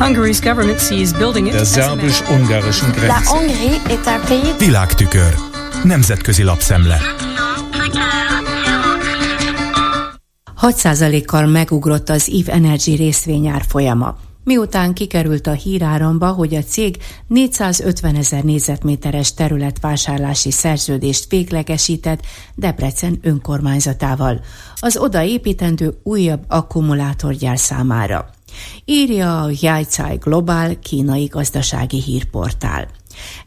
Hungary's government sees building it der szerbus-ungarischen La Grenze. Hongrie est un pays Világtükör. Nemzetközi lapszemle. 6%-kal megugrott az EVE Energy részvényár folyama. Miután kikerült a híráramba, hogy a cég 450 ezer négyzetméteres területvásárlási szerződést véglegesített Debrecen önkormányzatával, az odaépítendő újabb akkumulátorgyár számára. Írja a Yaicai Global kínai gazdasági hírportál.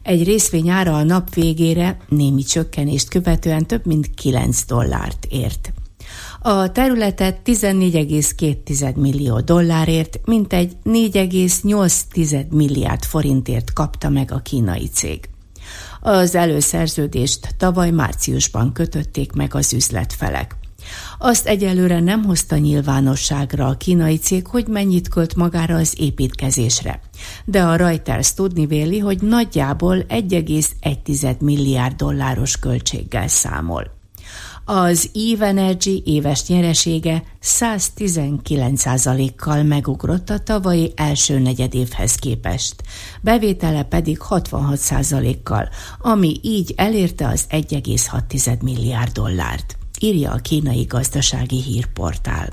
Egy részvény ára a nap végére némi csökkenést követően több mint 9 dollárt ért. A területet 14,2 millió dollárért, mintegy 4,8 milliárd forintért kapta meg a kínai cég. Az előszerződést tavaly márciusban kötötték meg az üzletfelek. Azt egyelőre nem hozta nyilvánosságra a kínai cég, hogy mennyit költ magára az építkezésre. De a Reuters tudni véli, hogy nagyjából 1,1 milliárd dolláros költséggel számol. Az Eve Energy éves nyeresége 119%-kal megugrott a tavalyi első negyedévhez képest, bevétele pedig 66%-kal, ami így elérte az 1,6 milliárd dollárt, írja a kínai gazdasági hírportál.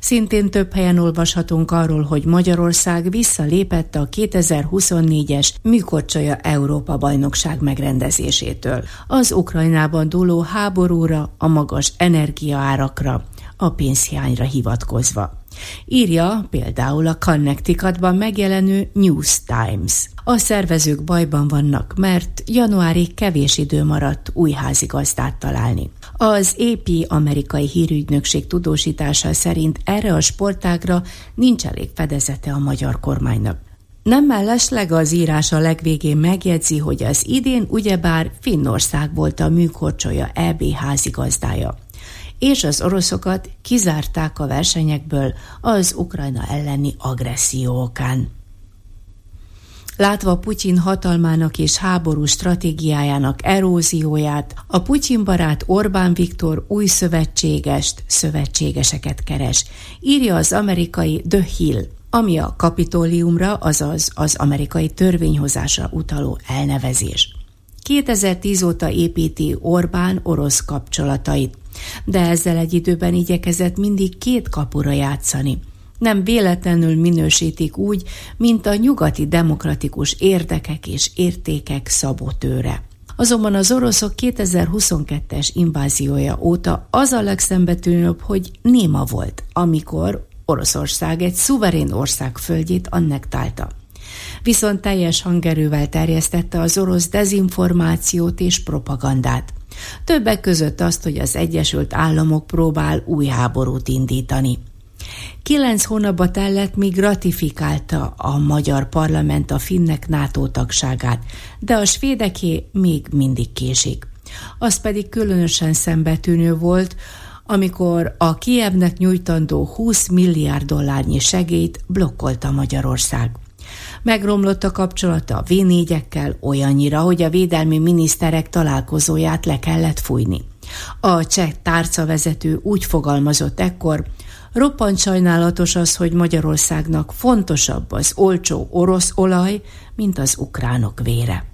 Szintén több helyen olvashatunk arról, hogy Magyarország visszalépett a 2024-es Műkorcsolya Európa bajnokság megrendezésétől. Az Ukrajnában dúló háborúra, a magas energiaárakra, a pénzhiányra hivatkozva. Írja például a Connecticutban megjelenő News Times. A szervezők bajban vannak, mert januárig kevés idő maradt új házigazdát találni. Az AP amerikai hírügynökség tudósítása szerint erre a sportágra nincs elég fedezete a magyar kormánynak. Nem mellesleg az írás a legvégén megjegyzi, hogy az idén ugyebár Finnország volt a műkorcsolya EB házigazdája és az oroszokat kizárták a versenyekből az Ukrajna elleni agresszió okán. Látva Putyin hatalmának és háború stratégiájának erózióját, a Putyin barát Orbán Viktor új szövetségest, szövetségeseket keres, írja az amerikai The Hill, ami a kapitóliumra, azaz az amerikai törvényhozásra utaló elnevezés. 2010 óta építi Orbán orosz kapcsolatait, de ezzel egy időben igyekezett mindig két kapura játszani. Nem véletlenül minősítik úgy, mint a nyugati demokratikus érdekek és értékek szabotőre. Azonban az oroszok 2022-es inváziója óta az a legszembetűnőbb, hogy néma volt, amikor Oroszország egy szuverén ország földjét annektálta. Viszont teljes hangerővel terjesztette az orosz dezinformációt és propagandát. Többek között azt, hogy az Egyesült Államok próbál új háborút indítani. Kilenc hónapba tellett, míg ratifikálta a magyar parlament a finnek NATO tagságát, de a svédeké még mindig késik. Az pedig különösen szembetűnő volt, amikor a Kievnek nyújtandó 20 milliárd dollárnyi segélyt blokkolta Magyarország. Megromlott a kapcsolata a v olyannyira, hogy a védelmi miniszterek találkozóját le kellett fújni. A cseh tárcavezető úgy fogalmazott ekkor, roppant sajnálatos az, hogy Magyarországnak fontosabb az olcsó orosz olaj, mint az ukránok vére.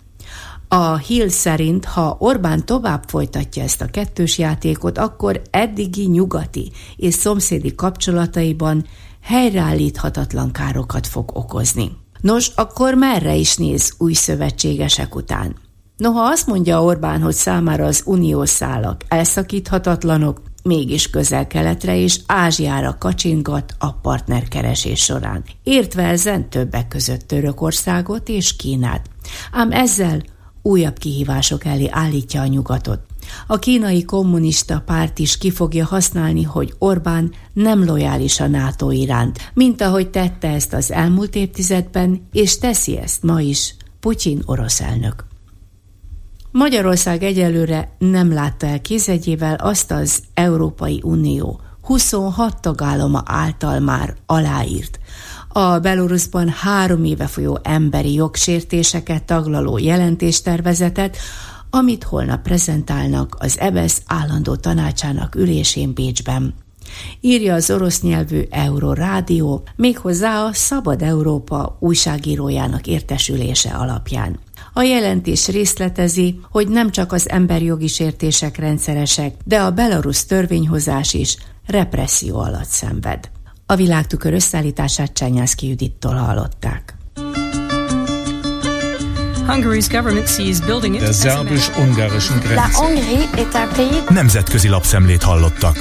A Hill szerint, ha Orbán tovább folytatja ezt a kettős játékot, akkor eddigi nyugati és szomszédi kapcsolataiban helyreállíthatatlan károkat fog okozni. Nos, akkor merre is néz új szövetségesek után? Noha azt mondja Orbán, hogy számára az uniós szálak elszakíthatatlanok, mégis közel-keletre és Ázsiára kacsingat a partnerkeresés során. Értve ezen többek között Törökországot és Kínát. Ám ezzel újabb kihívások elé állítja a nyugatot. A kínai kommunista párt is ki fogja használni, hogy Orbán nem lojális a NATO iránt, mint ahogy tette ezt az elmúlt évtizedben, és teszi ezt ma is Putyin orosz elnök. Magyarország egyelőre nem látta el kézegyével azt az Európai Unió 26 tagállama által már aláírt, a Belarusban három éve folyó emberi jogsértéseket taglaló jelentéstervezetet, amit holnap prezentálnak az EBESZ állandó tanácsának ülésén Bécsben. írja az orosz nyelvű Eurorádió, méghozzá a Szabad Európa újságírójának értesülése alapján. A jelentés részletezi, hogy nem csak az emberjogi sértések rendszeresek, de a belarusz törvényhozás is represszió alatt szenved. A világtükör összeállítását Csenyászki Judittól hallották. Hungary's government sees building it Der szerbus-ungarischen Grenze. Nemzetközi lapszemlét hallottak.